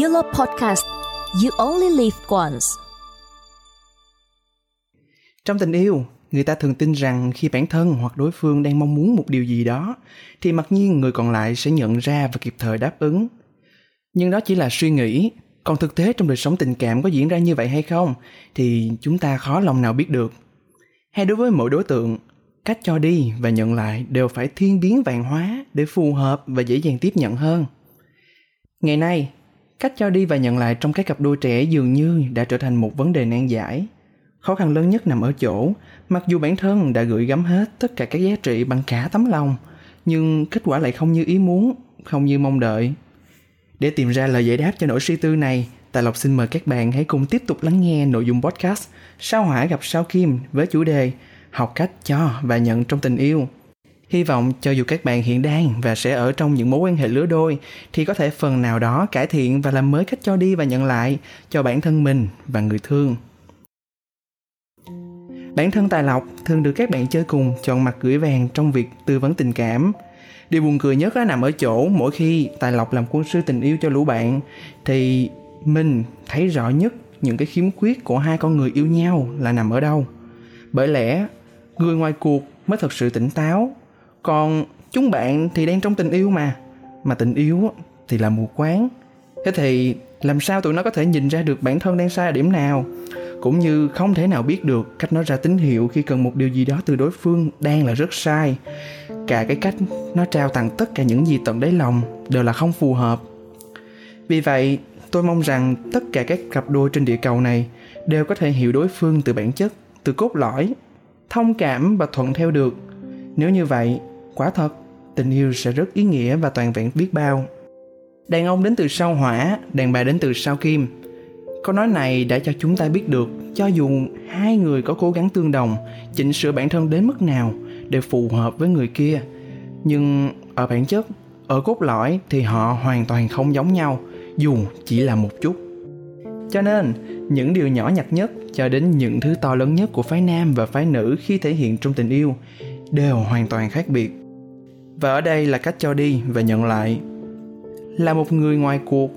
Yellow Podcast You Only Live Once Trong tình yêu, người ta thường tin rằng khi bản thân hoặc đối phương đang mong muốn một điều gì đó thì mặc nhiên người còn lại sẽ nhận ra và kịp thời đáp ứng. Nhưng đó chỉ là suy nghĩ, còn thực tế trong đời sống tình cảm có diễn ra như vậy hay không thì chúng ta khó lòng nào biết được. Hay đối với mỗi đối tượng, cách cho đi và nhận lại đều phải thiên biến vạn hóa để phù hợp và dễ dàng tiếp nhận hơn. Ngày nay, cách cho đi và nhận lại trong các cặp đôi trẻ dường như đã trở thành một vấn đề nan giải. Khó khăn lớn nhất nằm ở chỗ, mặc dù bản thân đã gửi gắm hết tất cả các giá trị bằng cả tấm lòng, nhưng kết quả lại không như ý muốn, không như mong đợi. Để tìm ra lời giải đáp cho nỗi suy tư này, Tài Lộc xin mời các bạn hãy cùng tiếp tục lắng nghe nội dung podcast Sao Hỏa gặp Sao Kim với chủ đề Học cách cho và nhận trong tình yêu. Hy vọng cho dù các bạn hiện đang và sẽ ở trong những mối quan hệ lứa đôi, thì có thể phần nào đó cải thiện và làm mới cách cho đi và nhận lại cho bản thân mình và người thương. Bản thân Tài Lộc thường được các bạn chơi cùng chọn mặt gửi vàng trong việc tư vấn tình cảm. Điều buồn cười nhất là nằm ở chỗ mỗi khi Tài Lộc làm quân sư tình yêu cho lũ bạn, thì mình thấy rõ nhất những cái khiếm khuyết của hai con người yêu nhau là nằm ở đâu. Bởi lẽ, người ngoài cuộc mới thật sự tỉnh táo còn chúng bạn thì đang trong tình yêu mà. Mà tình yêu thì là mù quáng. Thế thì làm sao tụi nó có thể nhìn ra được bản thân đang sai ở điểm nào? Cũng như không thể nào biết được cách nói ra tín hiệu khi cần một điều gì đó từ đối phương đang là rất sai. Cả cái cách nó trao tặng tất cả những gì tận đáy lòng đều là không phù hợp. Vì vậy, tôi mong rằng tất cả các cặp đôi trên địa cầu này đều có thể hiểu đối phương từ bản chất, từ cốt lõi, thông cảm và thuận theo được. Nếu như vậy quả thật, tình yêu sẽ rất ý nghĩa và toàn vẹn biết bao. Đàn ông đến từ sao hỏa, đàn bà đến từ sao kim. Câu nói này đã cho chúng ta biết được cho dù hai người có cố gắng tương đồng, chỉnh sửa bản thân đến mức nào để phù hợp với người kia. Nhưng ở bản chất, ở cốt lõi thì họ hoàn toàn không giống nhau, dù chỉ là một chút. Cho nên, những điều nhỏ nhặt nhất cho đến những thứ to lớn nhất của phái nam và phái nữ khi thể hiện trong tình yêu đều hoàn toàn khác biệt và ở đây là cách cho đi và nhận lại. Là một người ngoài cuộc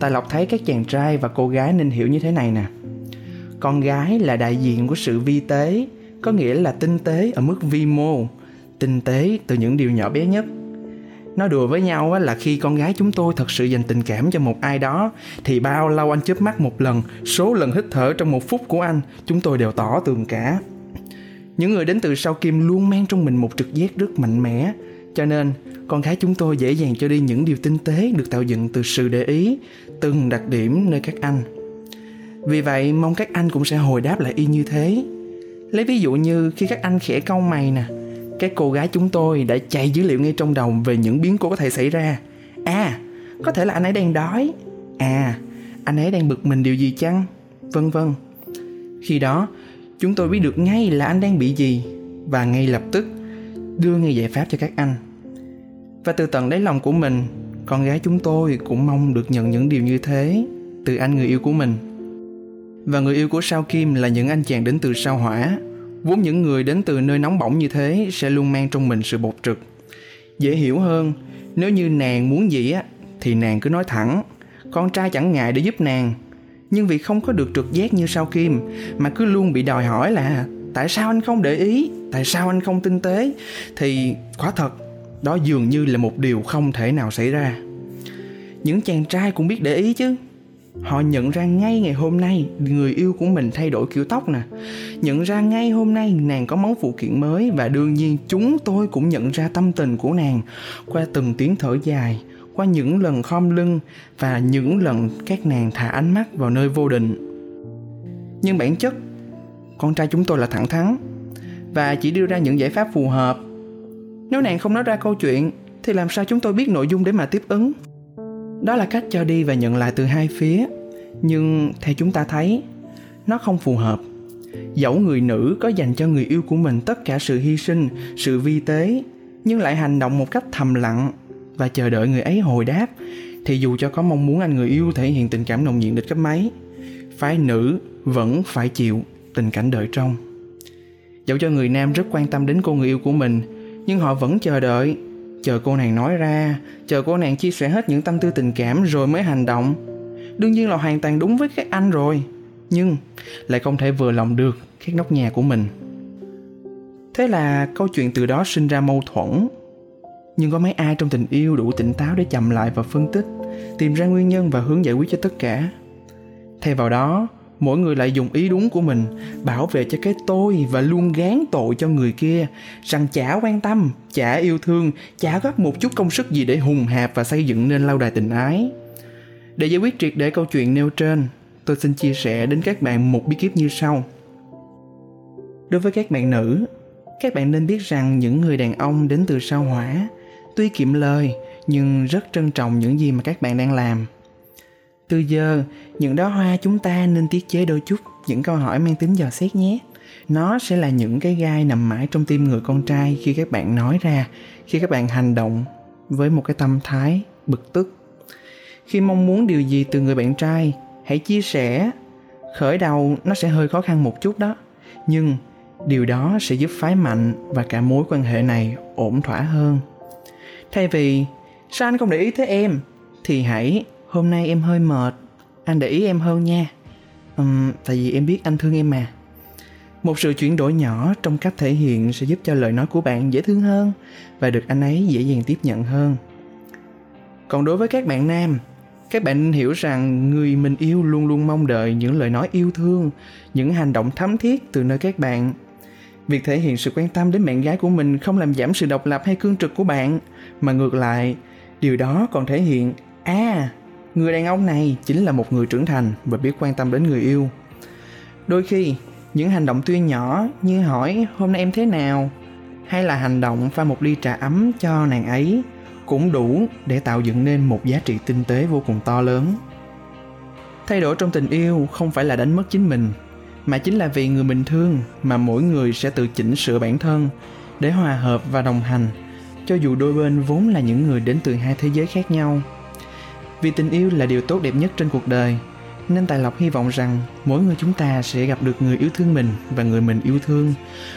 tài lộc thấy các chàng trai và cô gái nên hiểu như thế này nè. Con gái là đại diện của sự vi tế, có nghĩa là tinh tế ở mức vi mô, tinh tế từ những điều nhỏ bé nhất. Nói đùa với nhau là khi con gái chúng tôi thật sự dành tình cảm cho một ai đó, thì bao lâu anh chớp mắt một lần, số lần hít thở trong một phút của anh, chúng tôi đều tỏ tường cả. Những người đến từ sau kim luôn mang trong mình một trực giác rất mạnh mẽ cho nên, con gái chúng tôi dễ dàng cho đi những điều tinh tế được tạo dựng từ sự để ý, từng đặc điểm nơi các anh. Vì vậy, mong các anh cũng sẽ hồi đáp lại y như thế. Lấy ví dụ như khi các anh khẽ cau mày nè, các cô gái chúng tôi đã chạy dữ liệu ngay trong đầu về những biến cố có thể xảy ra. À có thể là anh ấy đang đói. À anh ấy đang bực mình điều gì chăng? Vân vân. Khi đó, chúng tôi biết được ngay là anh đang bị gì, và ngay lập tức đưa ngay giải pháp cho các anh. Và từ tận đáy lòng của mình, con gái chúng tôi cũng mong được nhận những điều như thế từ anh người yêu của mình. Và người yêu của sao kim là những anh chàng đến từ sao hỏa. Vốn những người đến từ nơi nóng bỏng như thế sẽ luôn mang trong mình sự bột trực. Dễ hiểu hơn, nếu như nàng muốn gì á, thì nàng cứ nói thẳng. Con trai chẳng ngại để giúp nàng. Nhưng vì không có được trực giác như sao kim, mà cứ luôn bị đòi hỏi là tại sao anh không để ý? Tại sao anh không tinh tế? Thì quả thật, đó dường như là một điều không thể nào xảy ra. Những chàng trai cũng biết để ý chứ. Họ nhận ra ngay ngày hôm nay người yêu của mình thay đổi kiểu tóc nè. Nhận ra ngay hôm nay nàng có món phụ kiện mới và đương nhiên chúng tôi cũng nhận ra tâm tình của nàng qua từng tiếng thở dài, qua những lần khom lưng và những lần các nàng thả ánh mắt vào nơi vô định. Nhưng bản chất con trai chúng tôi là thẳng thắn và chỉ đưa ra những giải pháp phù hợp. Nếu nàng không nói ra câu chuyện, thì làm sao chúng tôi biết nội dung để mà tiếp ứng? Đó là cách cho đi và nhận lại từ hai phía. Nhưng theo chúng ta thấy, nó không phù hợp. Dẫu người nữ có dành cho người yêu của mình tất cả sự hy sinh, sự vi tế, nhưng lại hành động một cách thầm lặng và chờ đợi người ấy hồi đáp, thì dù cho có mong muốn anh người yêu thể hiện tình cảm nồng nhiệt đến cấp mấy, phái nữ vẫn phải chịu tình cảnh đợi trong. Dẫu cho người nam rất quan tâm đến cô người yêu của mình, nhưng họ vẫn chờ đợi. Chờ cô nàng nói ra, chờ cô nàng chia sẻ hết những tâm tư tình cảm rồi mới hành động. Đương nhiên là hoàn toàn đúng với các anh rồi, nhưng lại không thể vừa lòng được các nóc nhà của mình. Thế là câu chuyện từ đó sinh ra mâu thuẫn. Nhưng có mấy ai trong tình yêu đủ tỉnh táo để chậm lại và phân tích, tìm ra nguyên nhân và hướng giải quyết cho tất cả. Thay vào đó mỗi người lại dùng ý đúng của mình, bảo vệ cho cái tôi và luôn gán tội cho người kia. Rằng chả quan tâm, chả yêu thương, chả góp một chút công sức gì để hùng hạp và xây dựng nên lâu đài tình ái. Để giải quyết triệt để câu chuyện nêu trên, tôi xin chia sẻ đến các bạn một bí kíp như sau. Đối với các bạn nữ, các bạn nên biết rằng những người đàn ông đến từ sao hỏa tuy kiệm lời nhưng rất trân trọng những gì mà các bạn đang làm từ giờ những đóa hoa chúng ta nên tiết chế đôi chút. Những câu hỏi mang tính dò xét nhé. Nó sẽ là những cái gai nằm mãi trong tim người con trai khi các bạn nói ra, khi các bạn hành động với một cái tâm thái bực tức. Khi mong muốn điều gì từ người bạn trai, hãy chia sẻ. Khởi đầu nó sẽ hơi khó khăn một chút đó. Nhưng điều đó sẽ giúp phái mạnh và cả mối quan hệ này ổn thỏa hơn. Thay vì, sao anh không để ý tới em? thì hãy hôm nay em hơi mệt. Anh để ý em hơn nha. Uhm, tại vì em biết anh thương em mà. Một sự chuyển đổi nhỏ trong cách thể hiện sẽ giúp cho lời nói của bạn dễ thương hơn và được anh ấy dễ dàng tiếp nhận hơn. Còn đối với các bạn nam các bạn nên hiểu rằng người mình yêu luôn luôn mong đợi những lời nói yêu thương những hành động thắm thiết từ nơi các bạn. Việc thể hiện sự quan tâm đến bạn gái của mình không làm giảm sự độc lập hay cương trực của bạn mà ngược lại điều đó còn thể hiện à người đàn ông này chính là một người trưởng thành và biết quan tâm đến người yêu. Đôi khi, những hành động tuy nhỏ như hỏi hôm nay em thế nào, hay là hành động pha một ly trà ấm cho nàng ấy cũng đủ để tạo dựng nên một giá trị tinh tế vô cùng to lớn. Thay đổi trong tình yêu không phải là đánh mất chính mình, mà chính là vì người mình thương mà mỗi người sẽ tự chỉnh sửa bản thân để hòa hợp và đồng hành, cho dù đôi bên vốn là những người đến từ hai thế giới khác nhau vì tình yêu là điều tốt đẹp nhất trên cuộc đời, nên tài lộc hy vọng rằng mỗi người chúng ta sẽ gặp được người yêu thương mình và người mình yêu thương.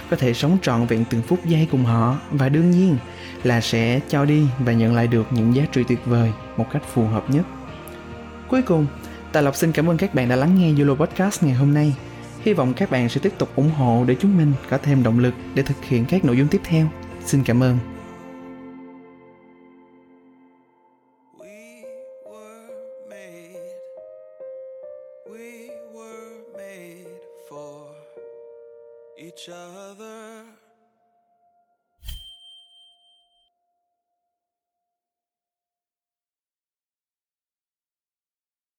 Có thể sống trọn vẹn từng phút giây cùng họ và đương nhiên là sẽ cho đi và nhận lại được những giá trị tuyệt vời một cách phù hợp nhất. Cuối cùng, tài lộc xin cảm ơn các bạn đã lắng nghe Yolo Podcast ngày hôm nay. Hy vọng các bạn sẽ tiếp tục ủng hộ để chúng mình có thêm động lực để thực hiện các nội dung tiếp theo. Xin cảm ơn. We were made for each other.